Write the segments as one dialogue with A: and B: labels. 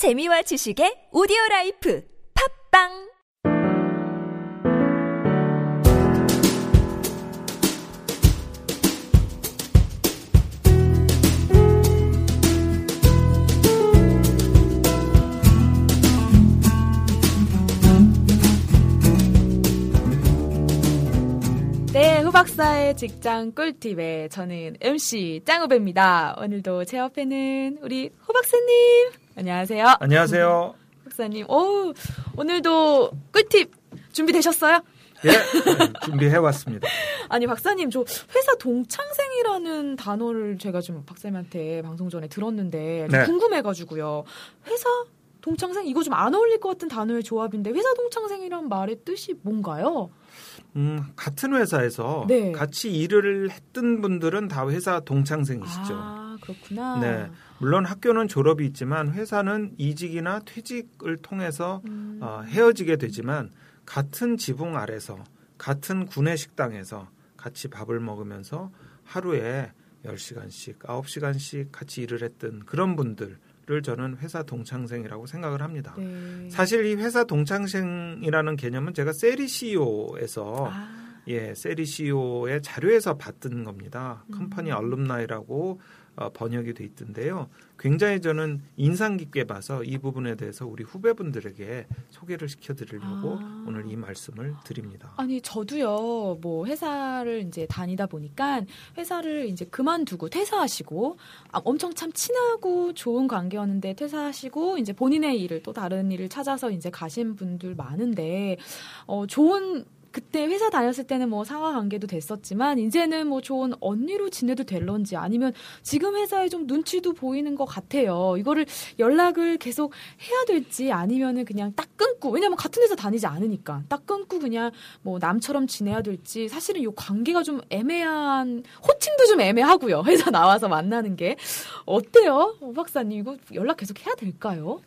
A: 재미와 지식의 오디오 라이프. 팟빵
B: 박사의 직장 꿀팁에 저는 MC 짱후배입니다. 오늘도 제 옆에는 우리 후박사님. 안녕하세요.
C: 안녕하세요.
B: 박사님. 오, 오늘도 꿀팁 준비되셨어요?
C: 예, 준비해 왔습니다.
B: 아니, 박사님, 저 회사 동창생이라는 단어를 제가 좀 박사님한테 방송 전에 들었는데 좀
C: 네.
B: 궁금해가지고요. 회사 동창생? 이거 좀 안 어울릴 것 같은 단어의 조합인데 회사 동창생이란 말의 뜻이 뭔가요?
C: 음, 같은 회사에서
B: 네.
C: 같이 일을 했던 분들은 다 회사 동창생이시죠.
B: 아, 그렇구나.
C: 네. 물론 학교는 졸업이 있지만 회사는 이직이나 퇴직을 통해서
B: 음.
C: 어, 헤어지게 되지만 같은 지붕 아래서 같은 구내 식당에서 같이 밥을 먹으면서 하루에 10시간씩, 9시간씩 같이 일을 했던 그런 분들 을 저는 회사 동창생이라고 생각을 합니다.
B: 네.
C: 사실 이 회사 동창생이라는 개념은 제가 세리CEO에서
B: 아,
C: 예, 세리CEO의 자료에서 봤던 겁니다.
B: 음.
C: 컴퍼니 얼룸나이라고 어, 번역이 돼 있던데요. 굉장히 저는 인상 깊게 봐서 이 부분에 대해서 우리 후배분들에게 소개를 시켜드리려고
B: 아.
C: 오늘 이 말씀을 드립니다.
B: 아니 저도요 뭐 회사를 이제 다니다 보니까 회사를 이제 그만두고 퇴사하시고 아, 엄청 참 친하고 좋은 관계였는데 퇴사하시고 이제 본인의 일을 또 다른 일을 찾아서 이제 가신 분들 많은데 어 좋은 그때 회사 다녔을 때는 뭐 상하 관계도 됐었지만 이제는 뭐 좋은 언니로 지내도 될런지 아니면 지금 회사에 좀 눈치도 보이는 것 같아요. 이거를 연락을 계속 해야 될지 아니면은 그냥 딱 끊고 왜냐면 같은 회사 다니지 않으니까 딱 끊고 그냥 뭐 남처럼 지내야 될지 사실은 이 관계가 좀 애매한 호칭도 좀 애매하고요. 회사 나와서 만나는 게 어때요, 오 박사님 이거 연락 계속 해야 될까요?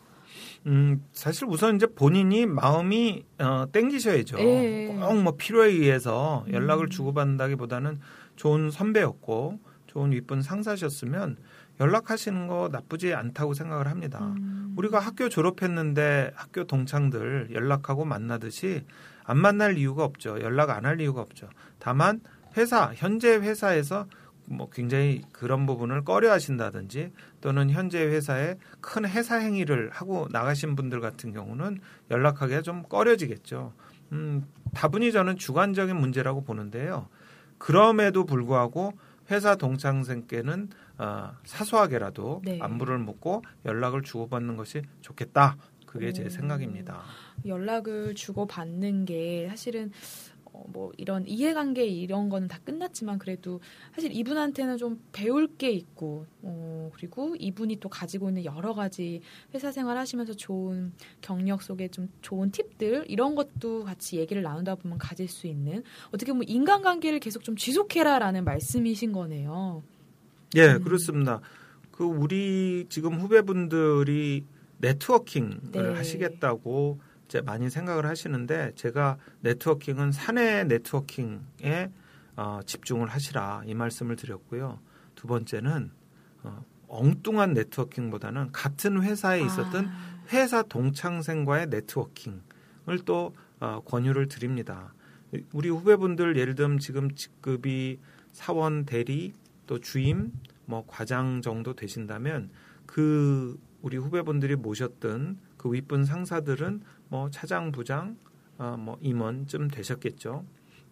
C: 음, 사실 우선 이제 본인이 마음이 어, 땡기셔야죠.
B: 예.
C: 꼭뭐 필요에 의해서 연락을
B: 음.
C: 주고받는다기보다는 좋은 선배였고 좋은 윗분 상사셨으면 연락하시는 거 나쁘지 않다고 생각을 합니다.
B: 음.
C: 우리가 학교 졸업했는데 학교 동창들 연락하고 만나듯이 안 만날 이유가 없죠. 연락 안 할 이유가 없죠. 다만 회사 현재 회사에서 뭐 굉장히 그런 부분을 꺼려 하신다든지 또는 현재 회사에 큰 회사 행위를 하고 나가신 분들 같은 경우는 연락하기가 좀 꺼려지겠죠. 음, 다분히 저는 주관적인 문제라고 보는데요. 그럼에도 불구하고 회사 동창생께는 어, 사소하게라도
B: 네.
C: 안부를 묻고 연락을 주고받는 것이 좋겠다. 그게 제
B: 오.
C: 생각입니다.
B: 연락을 주고 받는 게 사실은 어, 뭐 이런 이해관계 이런 거는 다 끝났지만 그래도 사실 이분한테는 좀 배울 게 있고 어, 그리고 이분이 또 가지고 있는 여러 가지 회사 생활 하시면서 좋은 경력 속에 좀 좋은 팁들 이런 것도 같이 얘기를 나누다 보면 가질 수 있는 어떻게 보면 인간관계를 계속 좀 지속해라라는 말씀이신 거네요.
C: 예,
B: 음.
C: 그렇습니다. 그 우리 지금 후배분들이 네트워킹을
B: 네.
C: 하시겠다고 많이 생각을 하시는데 제가 네트워킹은 사내 네트워킹에 어, 집중을 하시라 이 말씀을 드렸고요. 두 번째는 어, 엉뚱한 네트워킹보다는 같은 회사에 있었던
B: 아,
C: 회사 동창생과의 네트워킹을 또 어, 권유를 드립니다. 우리 후배분들 예를 들면 지금 직급이 사원 대리 또 주임 뭐 과장 정도 되신다면 그 우리 후배분들이 모셨던 그 윗분 상사들은 뭐 차장 부장 어, 뭐 임원쯤 되셨겠죠.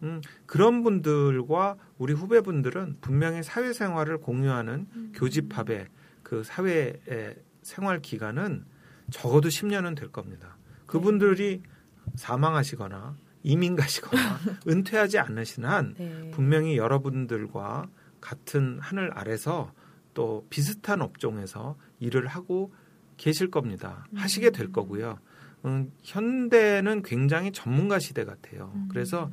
C: 음, 그런 분들과 우리 후배분들은 분명히 사회생활을 공유하는
B: 음.
C: 교집합의 그 사회의 생활 기간은 적어도 10년은 될 겁니다. 그분들이 사망하시거나 이민 가시거나 은퇴하지 않으신 한
B: 네.
C: 분명히 여러분들과 같은 하늘 아래서 또 비슷한 업종에서 일을 하고 계실 겁니다.
B: 음.
C: 하시게 될 거고요. 음, 현대는 굉장히 전문가 시대 같아요.
B: 음.
C: 그래서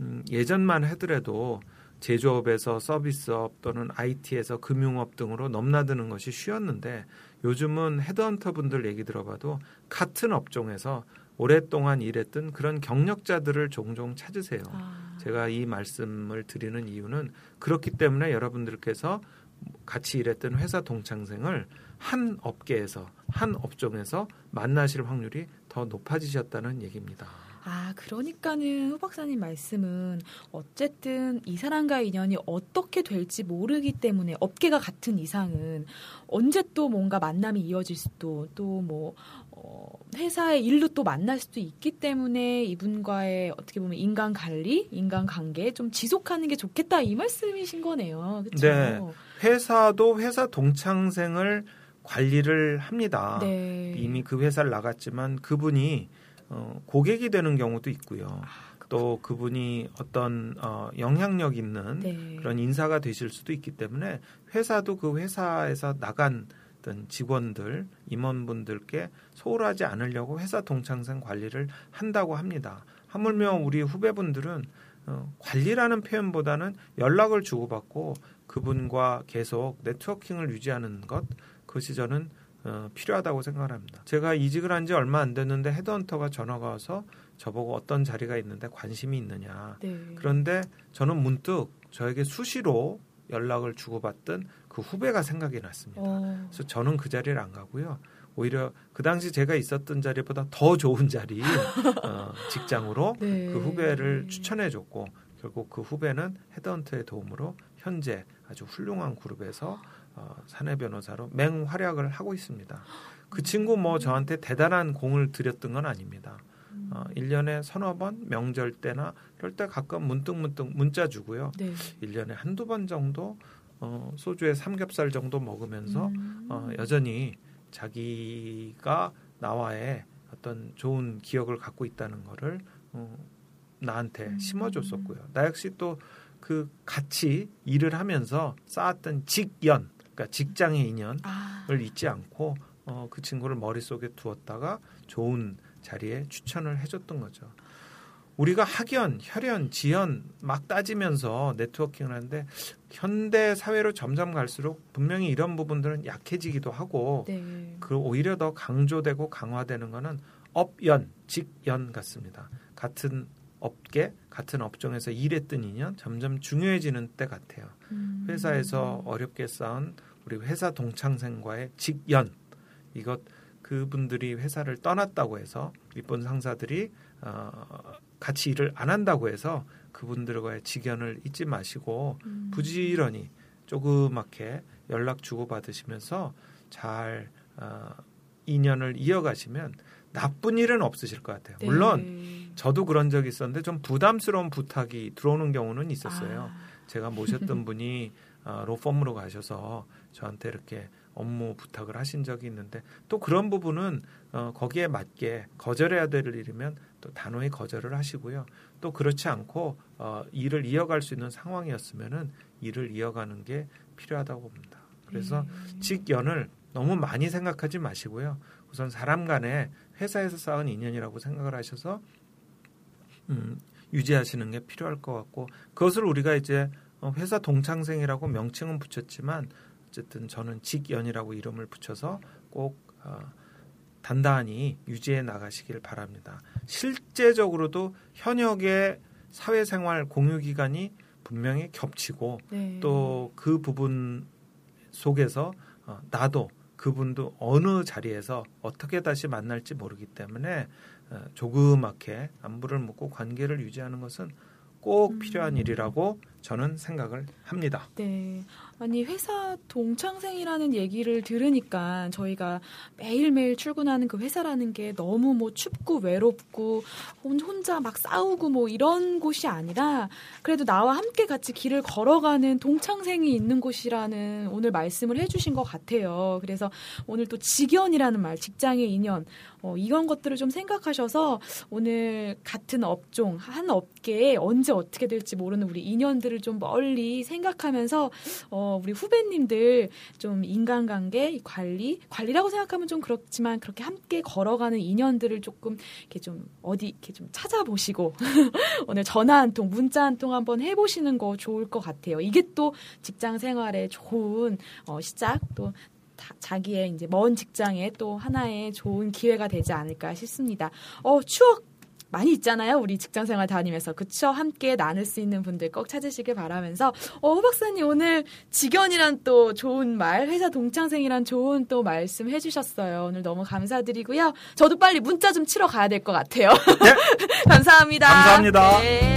C: 음, 예전만 하더라도 제조업에서 서비스업 또는 IT에서 금융업 등으로 넘나드는 것이 쉬웠는데 요즘은 헤드헌터 분들 얘기 들어봐도 같은 업종에서 오랫동안 일했던 그런 경력자들을 종종 찾으세요.
B: 아.
C: 제가 이 말씀을 드리는 이유는 그렇기 때문에 여러분들께서 같이 일했던 회사 동창생을 한 업계에서 한 업종에서 만나실 확률이 더 높아지셨다는 얘기입니다.
B: 아, 그러니까는 후 박사님 말씀은 어쨌든 이 사람과의 인연이 어떻게 될지 모르기 때문에 업계가 같은 이상은 언제 또 뭔가 만남이 이어질 수도 또뭐 어, 회사의 일로 또 만날 수도 있기 때문에 이분과의 어떻게 보면 인간 관리, 인간 관계 좀 지속하는 게 좋겠다 이 말씀이신 거네요. 그렇죠?
C: 네. 회사도 회사 동창생을 관리를 합니다.
B: 네.
C: 이미 그 회사를 나갔지만 그분이 어, 고객이 되는 경우도 있고요.
B: 아,
C: 또 그분이 어떤 어, 영향력 있는
B: 네.
C: 그런 인사가 되실 수도 있기 때문에 회사도 그 회사에서 나간 어떤 직원들, 임원분들께 소홀하지 않으려고 회사 동창생 관리를 한다고 합니다. 하물며 우리 후배분들은 어, 관리라는 표현보다는 연락을 주고받고 그분과 계속 네트워킹을 유지하는 것 그것이 저는 어, 필요하다고 생각을 합니다. 제가 이직을 한 지 얼마 안 됐는데 헤드헌터가 전화가 와서 저보고 어떤 자리가 있는데 관심이 있느냐.
B: 네.
C: 그런데 저는 문득 저에게 수시로 연락을 주고받던 그 후배가 생각이 났습니다.
B: 어,
C: 그래서 저는 그 자리를 안 가고요. 오히려 그 당시 제가 있었던 자리보다 더 좋은 자리 어, 직장으로
B: 네.
C: 그 후배를 추천해 줬고 결국 그 후배는 헤드헌터의 도움으로 현재 아주 훌륭한 그룹에서 어, 사내 변호사로 맹활약을 하고 있습니다. 그 친구 뭐 저한테 대단한 공을 들였던 건 아닙니다. 어, 1년에 서너 번 명절 때나 이럴 때 가끔 문득 문득 문자 주고요.
B: 네.
C: 1년에 한두 번 정도 어, 소주에 삼겹살 정도 먹으면서
B: 음.
C: 어, 여전히 자기가 나와의 어떤 좋은 기억을 갖고 있다는 거를 어, 나한테
B: 음.
C: 심어줬었고요. 나 역시 또 그 같이 일을 하면서 쌓았던 직연, 그러니까 직장의 인연을
B: 아,
C: 잊지 않고 어, 그 친구를 머릿속에 두었다가 좋은 자리에 추천을 해줬던 거죠. 우리가 학연, 혈연, 지연 막 따지면서 네트워킹을 하는데 현대 사회로 점점 갈수록 분명히 이런 부분들은 약해지기도 하고
B: 네.
C: 그 오히려 더 강조되고 강화되는 거는 업연, 직연 같습니다. 같은 업계, 같은 업종에서 일했던 인연 점점 중요해지는 때 같아요.
B: 음.
C: 회사에서 어렵게 쌓은 우리 회사 동창생과의 직연 이것 그분들이 회사를 떠났다고 해서 윗본 상사들이 어, 같이 일을 안 한다고 해서 그분들과의 직연을 잊지 마시고
B: 음.
C: 부지런히 조그맣게 연락 주고 받으시면서 잘 어, 인연을 이어가시면 나쁜 일은 없으실 것 같아요.
B: 네.
C: 물론 저도 그런 적이 있었는데 좀 부담스러운 부탁이 들어오는 경우는 있었어요.
B: 아,
C: 제가 모셨던 분이 어, 로펌으로 가셔서 저한테 이렇게 업무 부탁을 하신 적이 있는데 또 그런 부분은 어, 거기에 맞게 거절해야 될 일이면 또 단호히 거절을 하시고요. 또 그렇지 않고 어, 일을 이어갈 수 있는 상황이었으면은 일을 이어가는 게 필요하다고 봅니다. 그래서
B: 네.
C: 직연을 너무 많이 생각하지 마시고요. 우선 사람 간에 회사에서 쌓은 인연이라고 생각을 하셔서 음, 유지하시는 게 필요할 것 같고 그것을 우리가 이제 어, 회사 동창생이라고 명칭은 붙였지만 어쨌든 저는 직연이라고 이름을 붙여서 꼭 어, 단단히 유지해 나가시길 바랍니다. 실제적으로도 현역의 사회생활 공유 기간이 분명히 겹치고
B: 네.
C: 또그 부분 속에서 어, 나도 그분도 어느 자리에서 어떻게 다시 만날지 모르기 때문에 어, 조그맣게 안부를 묻고 관계를 유지하는 것은 꼭 필요한
B: 음.
C: 일이라고 저는 생각을 합니다.
B: 네. 아니, 회사 동창생이라는 얘기를 들으니까 저희가 매일매일 출근하는 그 회사라는 게 너무 뭐 춥고 외롭고 혼- 혼자 막 싸우고 뭐 이런 곳이 아니라 그래도 나와 함께 같이 길을 걸어가는 동창생이 있는 곳이라는 오늘 말씀을 해주신 것 같아요. 그래서 오늘 또 직연이라는 말, 직장의 인연, 어, 이런 것들을 좀 생각하셔서 오늘 같은 업종, 한 업계에 언제 어떻게 될지 모르는 우리 인연들 을 좀 멀리 생각하면서 어, 우리 후배님들 좀 인간관계 관리, 관리라고 생각하면 좀 그렇지만 그렇게 함께 걸어가는 인연들을 조금 이렇게 좀 어디 이렇게 좀 찾아보시고 오늘 전화 한 통, 문자 한 통 한번 해보시는 거 좋을 것 같아요. 이게 또 직장 생활의 좋은 어, 시작 또 다- 자기의 이제 먼 직장에 또 하나의 좋은 기회가 되지 않을까 싶습니다. 어, 추억 많이 있잖아요. 우리 직장 생활 다니면서. 그쵸? 함께 나눌 수 있는 분들 꼭 찾으시길 바라면서, 어, 호 박사님 오늘 직연이란 또 좋은 말, 회사 동창생이란 좋은 또 말씀 해주셨어요. 오늘 너무 감사드리고요. 저도 빨리 문자 좀 치러 가야 될 것 같아요.
C: 네.
B: 감사합니다.
C: 감사합니다.
B: 네.